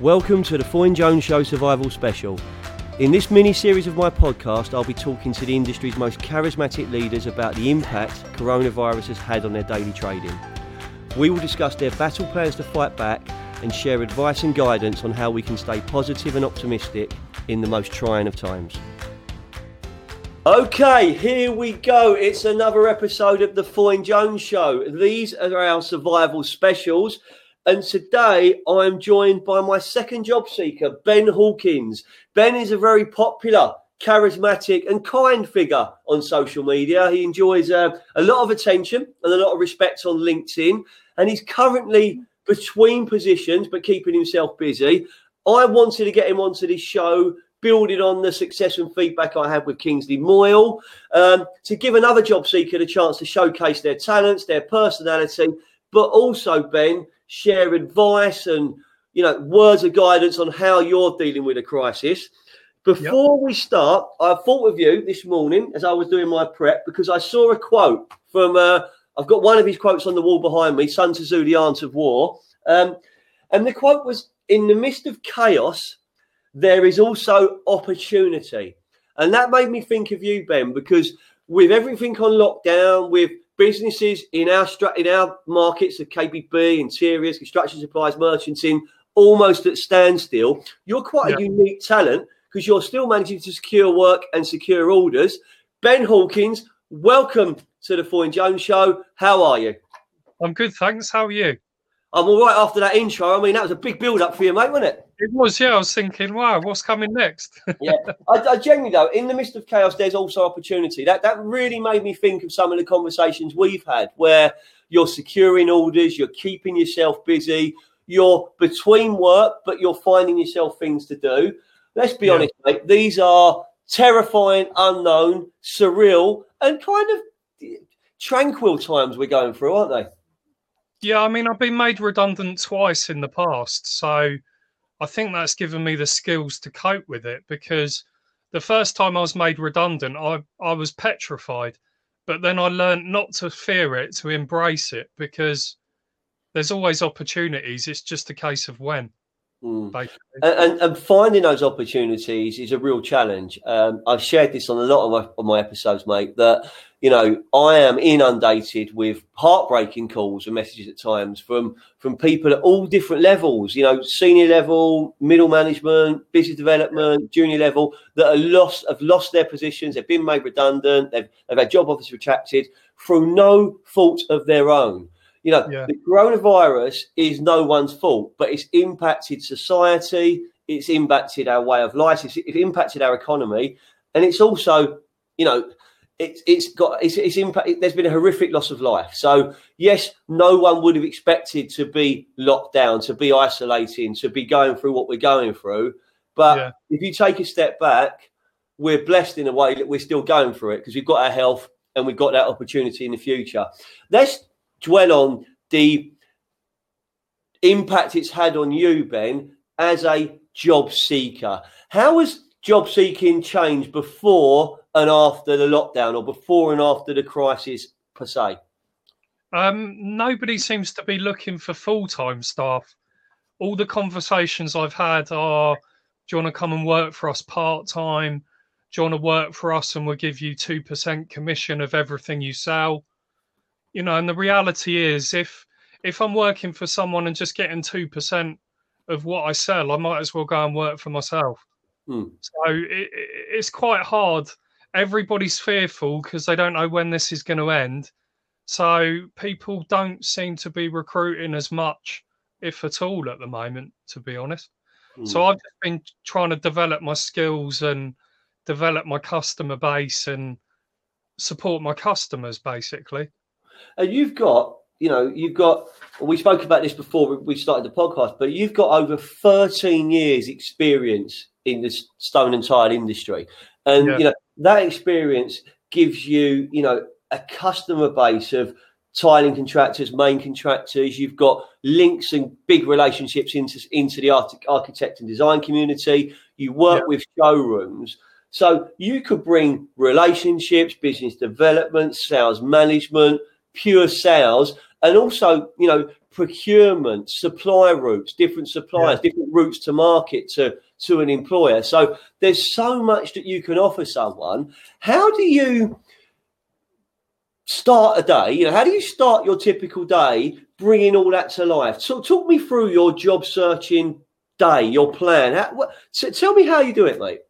Welcome to the Foyne Jones Show Survival Special. In this mini series of my podcast, I'll be talking to the industry's most charismatic leaders about the impact coronavirus has had on their daily trading. We will discuss their battle plans to fight back and share advice and guidance on how we can stay positive and optimistic in the most trying of times. Okay, here we go. It's another episode of the Foyne Jones Show. These are our survival specials. And today I'm joined by my second job seeker, Ben Hawkins. Ben is a very popular, charismatic, and kind figure on social media. He enjoys uh, a lot of attention and a lot of respect on LinkedIn. And he's currently between positions, but keeping himself busy. I wanted to get him onto this show building on the success and feedback I had with Kingsley Moyle, um, to give another job seeker the chance to showcase their talents, their personality, but also, Ben, share advice and you know words of guidance on how you're dealing with a crisis. Before yep. we start, I thought of you this morning as I was doing my prep because I saw a quote from. Uh, I've got one of his quotes on the wall behind me, Sun Tzu, The Art of War, um, and the quote was: "In the midst of chaos, there is also opportunity," and that made me think of you, Ben, because with everything on lockdown, with businesses in our in our markets of KBB, interiors, construction supplies, merchanting, almost at standstill. You're quite yeah. a unique talent because you're still managing to secure work and secure orders. Ben Hawkins, welcome to the Foyne Jones Show. How are you? I'm good, thanks. How are you? I'm all right after that intro. I mean, that was a big build up for you, mate, wasn't it? It was, yeah. I was thinking, wow, what's coming next? yeah, I, I genuinely though, in the midst of chaos, there's also opportunity. That that really made me think of some of the conversations we've had, where you're securing orders, you're keeping yourself busy, you're between work, but you're finding yourself things to do. Let's be yeah. honest, mate. These are terrifying, unknown, surreal, and kind of tranquil times we're going through, aren't they? Yeah, I mean, I've been made redundant twice in the past. So I think that's given me the skills to cope with it because the first time I was made redundant, I, I was petrified. But then I learned not to fear it, to embrace it because there's always opportunities. It's just a case of when. Mm. And, and, finding those opportunities is a real challenge. Um, I've shared this on a lot of my, of my episodes, mate, that, you know, I am inundated with heartbreaking calls and messages at times from, from people at all different levels, you know, senior level, middle management, business development, junior level, that are lost, have lost their positions, they've been made redundant, they've, they've had job offers retracted through no fault of their own. You know, yeah. the coronavirus is no one's fault, but it's impacted society, it's impacted our way of life, it's, it's impacted our economy, and it's also, you know, it's it's got it's, it's impact. There's been a horrific loss of life. So yes, no one would have expected to be locked down, to be isolating, to be going through what we're going through. But yeah. if you take a step back, we're blessed in a way that we're still going through it because we've got our health and we've got that opportunity in the future. Let's dwell on the impact it's had on you, Ben, as a job seeker. How has job seeking changed before and after the lockdown or before and after the crisis per se? Um, nobody seems to be looking for full time staff. All the conversations I've had are do you want to come and work for us part time? Do you want to work for us and we'll give you 2% commission of everything you sell? You know, and the reality is, if if I'm working for someone and just getting two percent of what I sell, I might as well go and work for myself. Hmm. So it, it's quite hard. Everybody's fearful because they don't know when this is going to end. So people don't seem to be recruiting as much, if at all, at the moment. To be honest, hmm. so I've just been trying to develop my skills and develop my customer base and support my customers, basically. And you've got, you know, you've got, we spoke about this before we started the podcast, but you've got over 13 years experience in the stone and tile industry. And, yeah. you know, that experience gives you, you know, a customer base of tiling contractors, main contractors. You've got links and big relationships into, into the architect and design community. You work yeah. with showrooms. So you could bring relationships, business development, sales management, pure sales and also you know procurement, supply routes, different suppliers, yeah. different routes to market to to an employer. So there's so much that you can offer someone. How do you start a day? You know, how do you start your typical day, bringing all that to life? So talk me through your job searching day, your plan. How, what, so tell me how you do it, mate.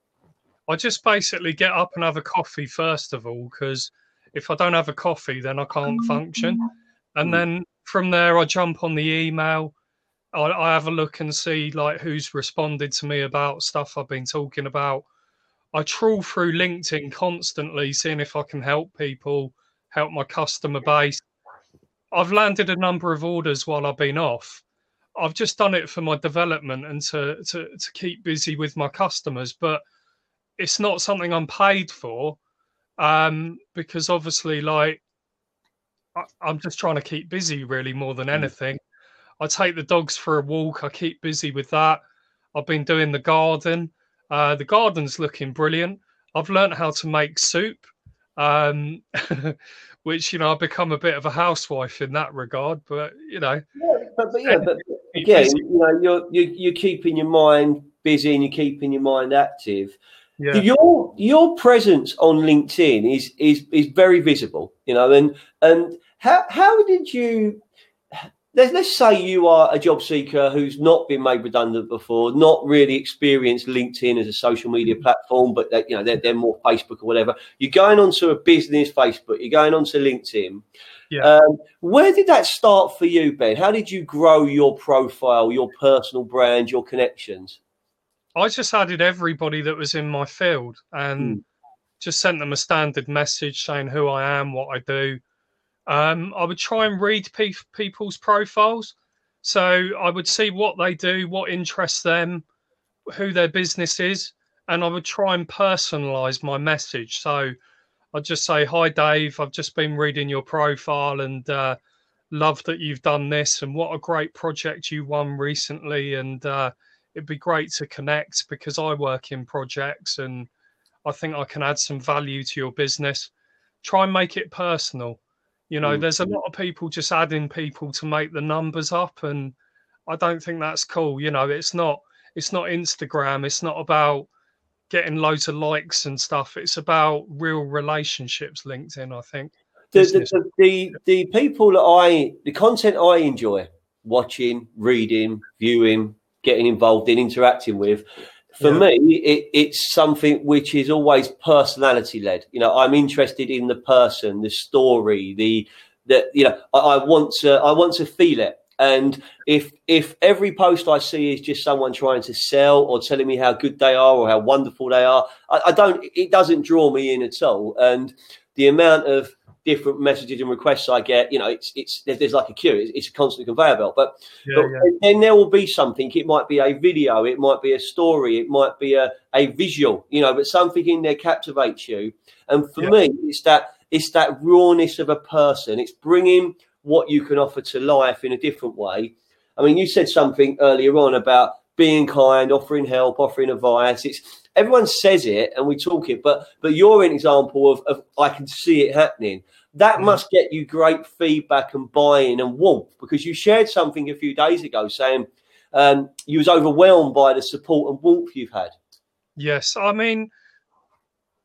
I just basically get up and have a coffee first of all, because if I don't have a coffee, then I can't function. And mm. then from there, I jump on the email. I, I have a look and see like who's responded to me about stuff I've been talking about. I trawl through LinkedIn constantly, seeing if I can help people, help my customer base. I've landed a number of orders while I've been off. I've just done it for my development and to, to, to keep busy with my customers, but it's not something I'm paid for um, because obviously, like, I, I'm just trying to keep busy really more than mm. anything. I take the dogs for a walk. I keep busy with that. I've been doing the garden. Uh, the garden's looking brilliant. I've learned how to make soup, um, which you know I've become a bit of a housewife in that regard. But you know, yeah, but, but yeah, but again, you know, you're, you're you're keeping your mind busy and you're keeping your mind active. Yeah. Your your presence on LinkedIn is is is very visible, you know, and and how how did you let's, let's say you are a job seeker who's not been made redundant before, not really experienced LinkedIn as a social media mm. platform, but they, you know they're, they're more Facebook or whatever. You're going onto a business Facebook, you're going onto LinkedIn. Yeah. Um, where did that start for you, Ben? How did you grow your profile, your personal brand, your connections? I just added everybody that was in my field and mm. just sent them a standard message saying who I am, what I do, um, I would try and read pe- people's profiles. So I would see what they do, what interests them, who their business is, and I would try and personalize my message. So I'd just say, Hi, Dave, I've just been reading your profile and uh, love that you've done this, and what a great project you won recently. And uh, it'd be great to connect because I work in projects and I think I can add some value to your business. Try and make it personal. You know, mm. there's a lot of people just adding people to make the numbers up, and I don't think that's cool. You know, it's not it's not Instagram. It's not about getting loads of likes and stuff. It's about real relationships. LinkedIn, I think. The the, the, the people that I the content I enjoy watching, reading, viewing, getting involved in, interacting with for yeah. me, it, it's something which is always personality led. You know, I'm interested in the person, the story, the that you know, I, I, want to I want to feel it. And if if every post I see is just someone trying to sell or telling me how good they are or how wonderful they are, I, I don't. It doesn't draw me in at all. And the amount of different messages and requests I get, you know, it's it's there's like a queue. It's, it's a constant conveyor belt. But, yeah, but yeah. then there will be something. It might be a video. It might be a story. It might be a, a visual. You know, but something in there captivates you. And for yeah. me, it's that it's that rawness of a person. It's bringing what you can offer to life in a different way. I mean, you said something earlier on about being kind, offering help, offering advice. It's everyone says it and we talk it, but but you're an example of, of I can see it happening that mm. must get you great feedback and buy-in and warmth because you shared something a few days ago saying um, you was overwhelmed by the support and warmth you've had. Yes, I mean,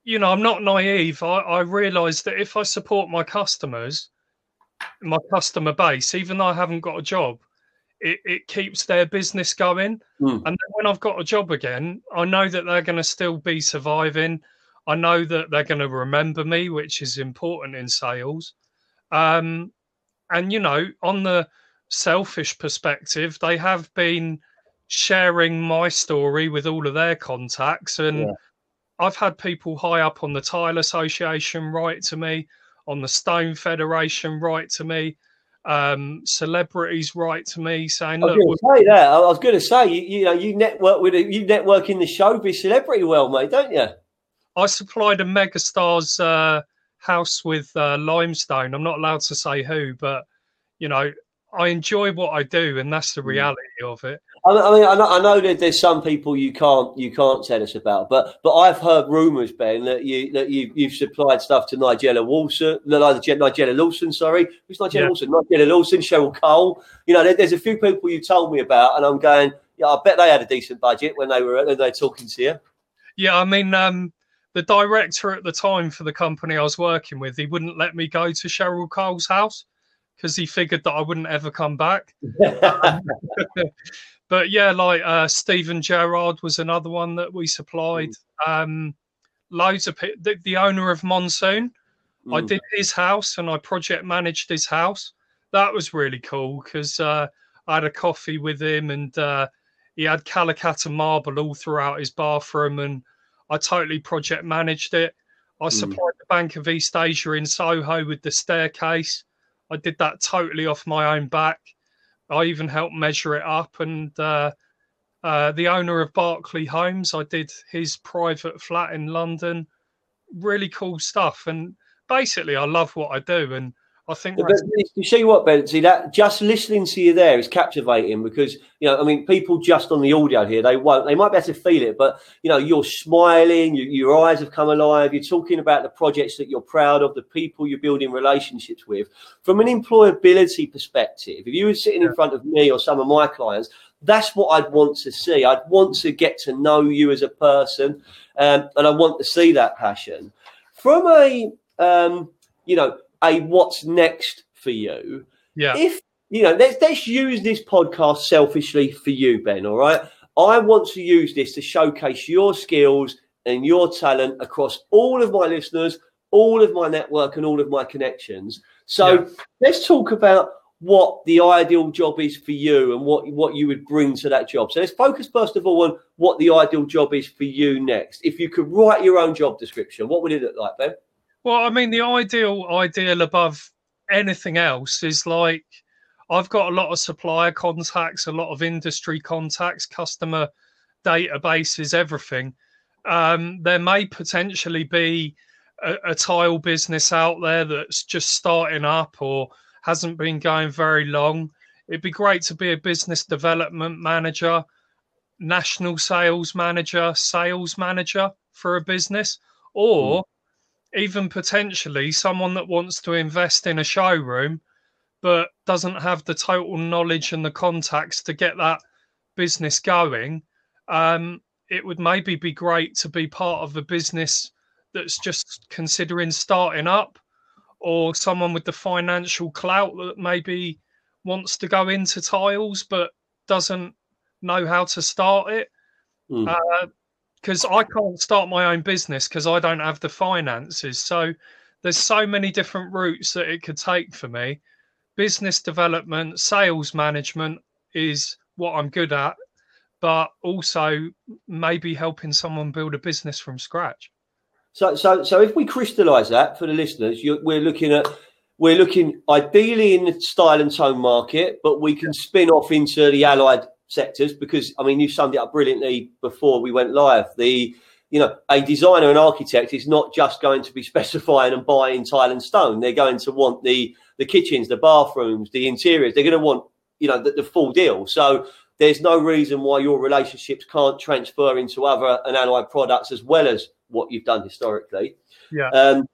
you know, I'm not naive. I, I realise that if I support my customers, my customer base, even though I haven't got a job, it, it keeps their business going. Mm. And when I've got a job again, I know that they're going to still be surviving. I know that they're going to remember me, which is important in sales. Um, and, you know, on the selfish perspective, they have been sharing my story with all of their contacts. And yeah. I've had people high up on the Tile Association write to me, on the Stone Federation write to me. Um, celebrities write to me saying, "Look, I was going to say that. I was going to say, you, you know, you network with you network in the showbiz celebrity well, mate, don't you?" I supplied a megastar's uh, house with uh, limestone. I'm not allowed to say who, but you know, I enjoy what I do, and that's the mm. reality of it. I mean, I know, I know that there's some people you can't you can't tell us about, but but I've heard rumours, Ben, that you that you you've supplied stuff to Nigella Lawson, Nigella Lawson, sorry, who's Nigella yeah. Lawson? Nigella Lawson, Cheryl Cole. You know, there, there's a few people you told me about, and I'm going, yeah, I bet they had a decent budget when they were when they were talking to you. Yeah, I mean, um, the director at the time for the company I was working with, he wouldn't let me go to Cheryl Cole's house because he figured that I wouldn't ever come back. but yeah, like uh, Steven Gerrard was another one that we supplied. Mm. Um, loads of the, the, owner of Monsoon. Mm. I did his house and I project managed his house. That was really cool because uh, I had a coffee with him and uh, he had Calacatta marble all throughout his bathroom and I totally project managed it. I mm. supplied the Bank of East Asia in Soho with the staircase. I did that totally off my own back. I even helped measure it up. And uh, uh, the owner of Berkeley Homes, I did his private flat in London. Really cool stuff. And basically, I love what I do. And I think but you see what Ben, see that just listening to you there is captivating because you know I mean people just on the audio here they won't they might be able to feel it but you know you're smiling you, your eyes have come alive you're talking about the projects that you're proud of the people you're building relationships with. From an employability perspective if you were sitting in front of me or some of my clients that's what I'd want to see. I'd want to get to know you as a person um, and I want to see that passion. From a um, you know a what's next for you. Yeah. If you know, let's let's use this podcast selfishly for you, Ben. All right. I want to use this to showcase your skills and your talent across all of my listeners, all of my network, and all of my connections. So yeah. let's talk about what the ideal job is for you and what what you would bring to that job. So let's focus first of all on what the ideal job is for you next. If you could write your own job description, what would it look like, Ben? Well, I mean, the ideal ideal above anything else is like I've got a lot of supplier contacts, a lot of industry contacts, customer databases, everything. Um, there may potentially be a, a, tile business out there that's just starting up or hasn't been going very long. It'd be great to be a business development manager, national sales manager, sales manager for a business, or mm even potentially someone that wants to invest in a showroom but doesn't have the total knowledge and the contacts to get that business going, um, it would maybe be great to be part of a business that's just considering starting up or someone with the financial clout that maybe wants to go into tiles but doesn't know how to start it. Mm. Uh, because I can't start my own business because I don't have the finances. So there's so many different routes that it could take for me. Business development, sales management is what I'm good at, but also maybe helping someone build a business from scratch. So, so, so if we crystallise that for the listeners, we're looking at we're looking ideally in the tile and stone market, but we can spin off into the allied sectors because I mean you summed it up brilliantly before we went live. The you know a designer and architect is not just going to be specifying and buying tile and stone. They're going to want the the kitchens, the bathrooms, the interiors. They're going to want you know the, the full deal. So there's no reason why your relationships can't transfer into other and allied products as well as what you've done historically. Yeah. Um,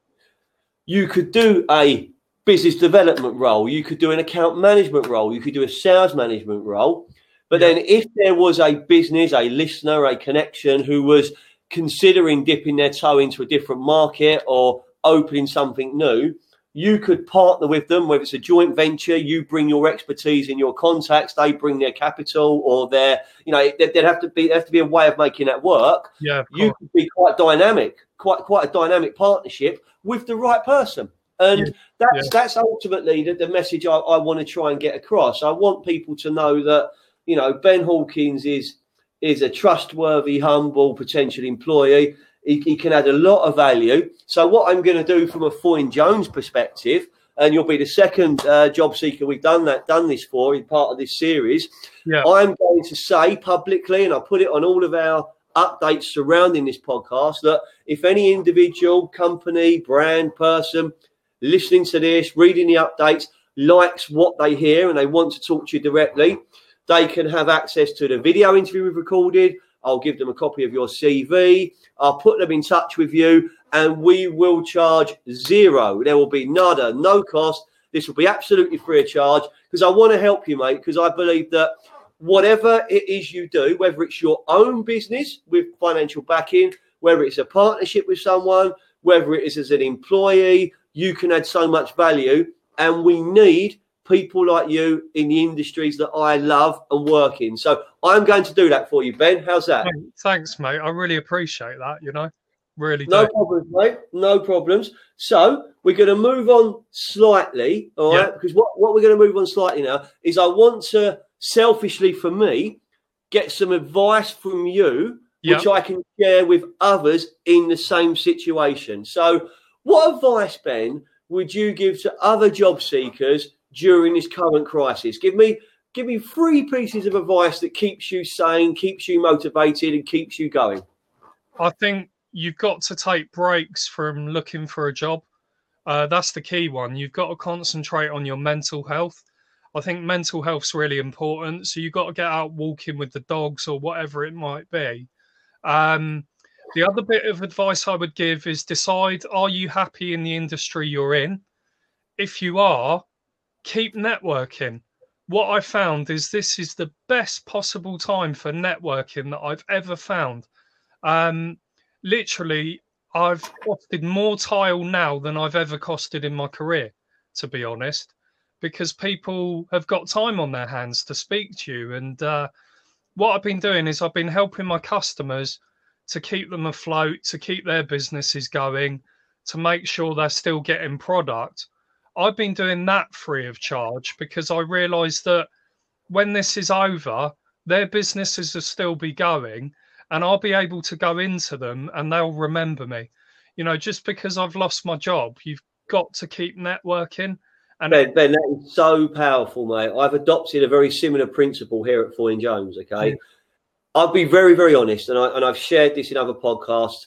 you could do a business development role. You could do an account management role. You could do a sales management role. But yeah. then, if there was a business, a listener, a connection who was considering dipping their toe into a different market or opening something new, you could partner with them, whether it's a joint venture, you bring your expertise and your contacts, they bring their capital or their, you know, there'd have to be there have to be a way of making that work. Yeah, you could be quite dynamic, quite quite a dynamic partnership with the right person. And yeah. that's yeah. that's ultimately the, the message I, I want to try and get across. I want people to know that you know, Ben Hawkins is is a trustworthy, humble potential employee. He, he can add a lot of value. So what I'm going to do from a Foyne Jones perspective, and you'll be the second uh, job seeker we've done that done this for in part of this series. Yeah. I'm going to say publicly, and I put it on all of our updates surrounding this podcast, that if any individual, company, brand, person listening to this, reading the updates, likes what they hear and they want to talk to you directly, They can have access to the video interview we've recorded. I'll give them a copy of your CV. I'll put them in touch with you, and we will charge zero. There will be nada, no cost. This will be absolutely free of charge because I want to help you, mate. Because I believe that whatever it is you do, whether it's your own business with financial backing, whether it's a partnership with someone, whether it is as an employee, you can add so much value. And we need people like you in the industries that I love and work in. So I'm going to do that for you, Ben. How's that? Thanks, mate. I really appreciate that. You know, really. No do. problems, mate. No problems. So we're going to move on slightly, all right? Because what, what we're going to move on slightly now is I want to selfishly for me get some advice from you which I can share with others in the same situation. So, what advice, Ben, would you give to other job seekers during this current crisis? Give me give me three pieces of advice that keeps you sane, keeps you motivated, and keeps you going. I think you've got to take breaks from looking for a job. Uh, that's the key one. You've got to concentrate on your mental health. I think mental health's really important. So you've got to get out walking with the dogs or whatever it might be. Um, the other bit of advice I would give is decide are you happy in the industry you're in? If you are, keep networking. What I found is this is the best possible time for networking that I've ever found. Um, literally, I've costed more tile now than I've ever costed in my career, to be honest, because people have got time on their hands to speak to you. And uh, what I've been doing is I've been helping my customers to keep them afloat, to keep their businesses going, to make sure they're still getting product I've been doing that free of charge because I realised that when this is over, their businesses will still be going and I'll be able to go into them and they'll remember me. You know, just because I've lost my job, you've got to keep networking. And Ben, ben that is so powerful, mate. I've adopted a very similar principle here at Foyne Jones. Okay, mm. I'll be very, very honest, and I and I've shared this in other podcasts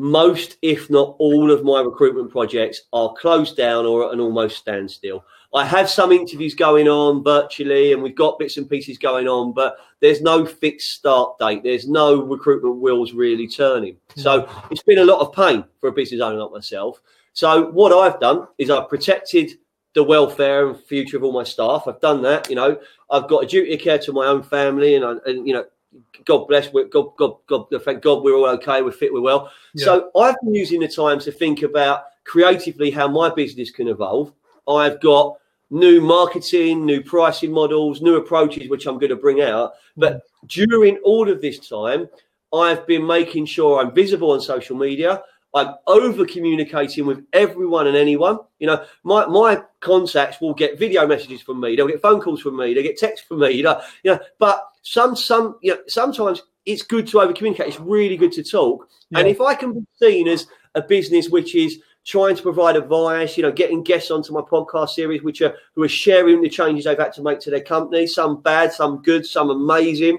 most, if not all, of my recruitment projects are closed down or at an almost standstill. I have some interviews going on virtually, and we've got bits and pieces going on, but there's no fixed start date. There's no recruitment wheels really turning. Hmm. So it's been a lot of pain for a business owner like myself. So what I've done is I've protected the welfare and future of all my staff. I've done that. You know, I've got a duty of care to my own family, and, I, and you know, God bless, God, God, God, thank God we're all okay, we're fit, we're well. Yeah. So I've been using the time to think about creatively how my business can evolve. I've got new marketing, new pricing models, new approaches, which I'm going to bring out. But during all of this time, I've been making sure I'm visible on social media. I'm over communicating with everyone and anyone. You know, my, my contacts will get video messages from me. They'll get phone calls from me. They get texts from me. You know, you know. But some some you know sometimes it's good to over communicate. It's really good to talk. Yeah. And if I can be seen as a business which is trying to provide advice, you know, getting guests onto my podcast series, which are who are sharing the changes they've had to make to their company, some bad, some good, some amazing.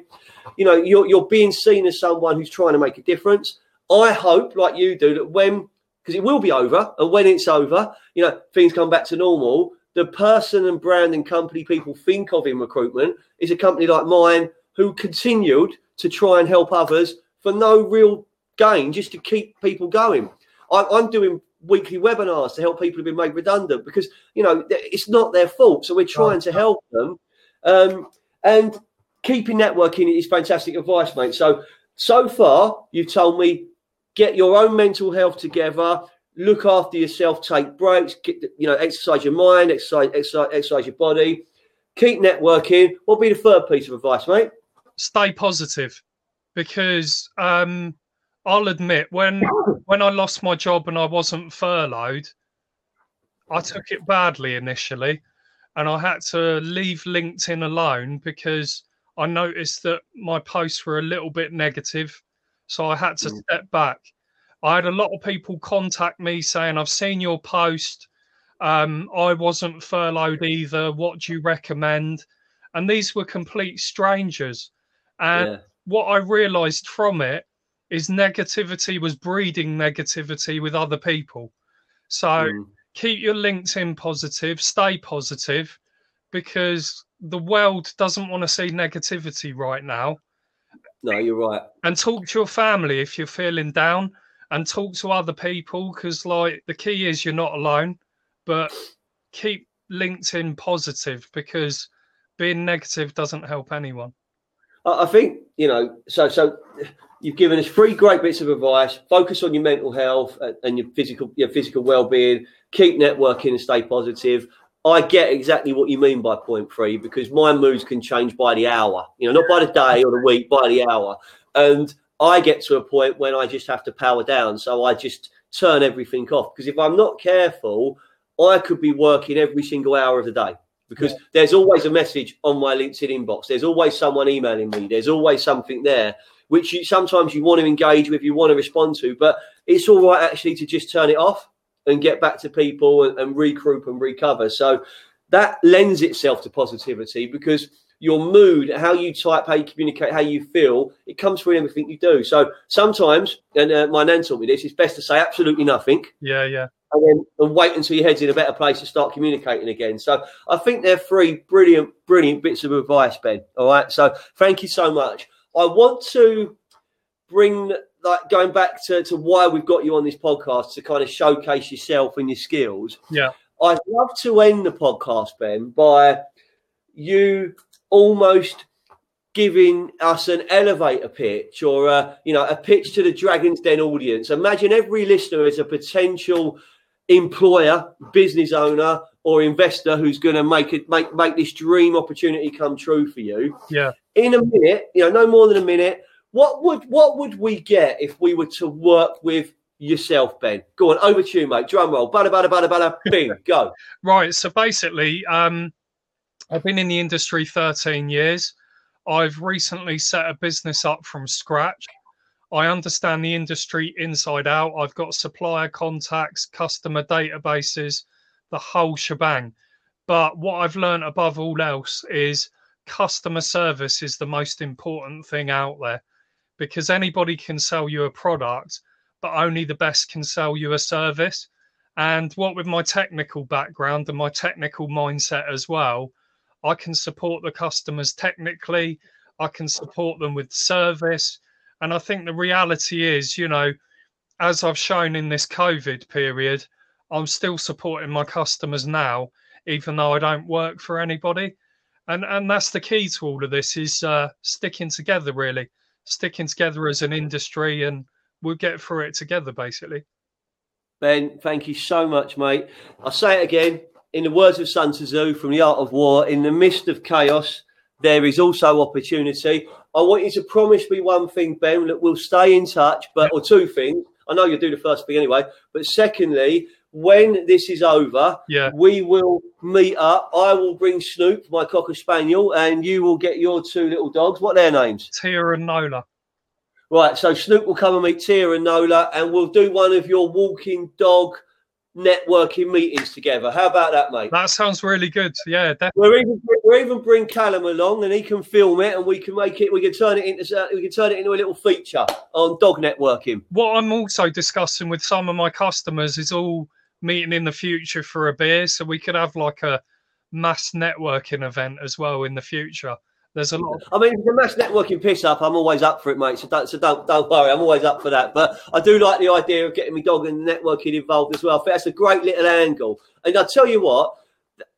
You know, you're you're being seen as someone who's trying to make a difference. I hope, like you do, that when because it will be over, and when it's over, you know, things come back to normal. The person and brand and company people think of in recruitment is a company like mine who continued to try and help others for no real gain, just to keep people going. I, I'm doing weekly webinars to help people who've been made redundant because you know it's not their fault. So we're trying to help them, um, and keeping networking is fantastic advice, mate. So so far you've told me get your own mental health together, look after yourself, take breaks, get, you know, exercise your mind, exercise, exercise, exercise your body, keep networking. What'll be the third piece of advice, mate? Stay positive, because um, I'll admit when when I lost my job and I wasn't furloughed, I took it badly initially, and I had to leave LinkedIn alone because I noticed that my posts were a little bit negative so I had to mm. step back. I had a lot of people contact me saying, I've seen your post. Um, I wasn't furloughed either. What do you recommend? And these were complete strangers. And yeah. what I realized from it is negativity was breeding negativity with other people. So mm. keep your LinkedIn positive, stay positive, because the world doesn't want to see negativity right now. No, you're right. And talk to your family if you're feeling down and talk to other people because, like, the key is you're not alone, but keep LinkedIn positive because being negative doesn't help anyone. I think you know. So, so you've given us three great bits of advice. Focus on your mental health uh, and your physical, your physical well-being. Keep networking and stay positive. I get exactly what you mean by point three because my moods can change by the hour. You know, not by the day or the week, by the hour. And I get to a point when I just have to power down. So I just turn everything off because if I'm not careful, I could be working every single hour of the day because yeah. there's always a message on my LinkedIn inbox. There's always someone emailing me. There's always something there which you, sometimes you want to engage with, you want to respond to, but it's all right actually to just turn it off and get back to people and, and regroup and recover. So that lends itself to positivity because your mood, how you type, how you communicate, how you feel, it comes through in everything you do. So sometimes, and uh, my nan taught me this, it's best to say absolutely nothing. Yeah, yeah and then and wait until your head's in a better place to start communicating again. So I think they're three brilliant, brilliant bits of advice, Ben. All right. So thank you so much. I want to bring like going back to, to why we've got you on this podcast to kind of showcase yourself and your skills. Yeah. I'd love to end the podcast, Ben, by you almost giving us an elevator pitch or a, you know a pitch to the Dragons Den audience. Imagine every listener is a potential employer, business owner, or investor who's going to make it make make this dream opportunity come true for you. Yeah. In a minute, you know, no more than a minute. What would what would we get if we were to work with yourself, Ben? Go on, over to you, mate. Drum roll, bada bada bada bada, bing, go. right. So basically, um, I've been in the industry 13 years. I've recently set a business up from scratch. I understand the industry inside out. I've got supplier contacts, customer databases, the whole shebang. But what I've learned above all else is customer service is the most important thing out there because anybody can sell you a product, but only the best can sell you a service. And what with my technical background and my technical mindset as well, I can support the customers technically, I can support them with service and I think the reality is, you know, as I've shown in this COVID period, I'm still supporting my customers now, even though I don't work for anybody. And and that's the key to all of this is uh, sticking together, really, sticking together as an industry, and we'll get through it together, basically. Ben, thank you so much, mate. I'll say it again. In the words of Sun Tzu from The Art of War, in the midst of chaos, there is also opportunity. I want you to promise me one thing, Ben, that we'll stay in touch, but or two things. I know you'll do the first thing anyway, but secondly, when this is over, yeah. we will meet up. I will bring Snoop, my cocker spaniel, and you will get your two little dogs. What are their names? Tia and Nola. Right, so Snoop will come and meet Tia and Nola, and we'll do one of your walking dog networking meetings together. How about that, mate? That sounds really good. Yeah, definitely. We're even, we'll even bring Callum along, and he can film it, and we can make it. We can turn it into we can turn it into a little feature on dog networking. What I'm also discussing with some of my customers is all meeting in the future for a beer, so we could have like a mass networking event as well in the future. There's a lot. Of- I mean, the mass networking piss up, I'm always up for it, mate. So don't, so don't, don't worry. I'm always up for that. But I do like the idea of getting my dog and networking involved as well. I think that's a great little angle. And I tell you what,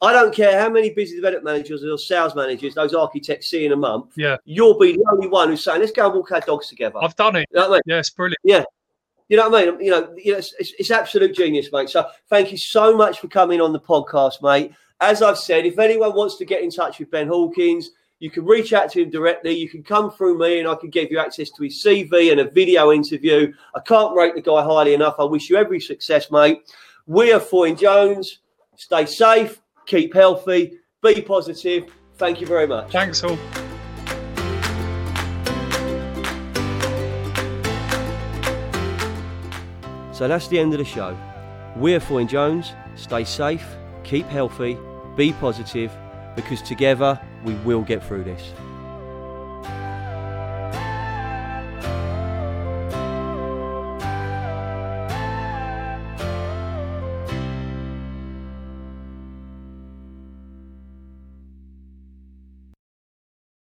I don't care how many business development managers or sales managers those architects see in a month. Yeah, you'll be the only one who's saying, "Let's go and walk our dogs together." I've done it. You know I mean? Yeah, it's brilliant. Yeah, you know what I mean? You know, you know it's, it's, it's, absolute genius, mate. So thank you so much for coming on the podcast, mate. As I've said, if anyone wants to get in touch with Ben Hawkins, you can reach out to him directly. You can come through me and I can give you access to his CV and a video interview. I can't rate the guy highly enough. I wish you every success, mate. We are Foyne Jones. Stay safe, keep healthy, be positive. Thank you very much. Thanks all. So that's the end of the show. We're Foyne Jones. Stay safe, keep healthy, be positive, because together we will get through this.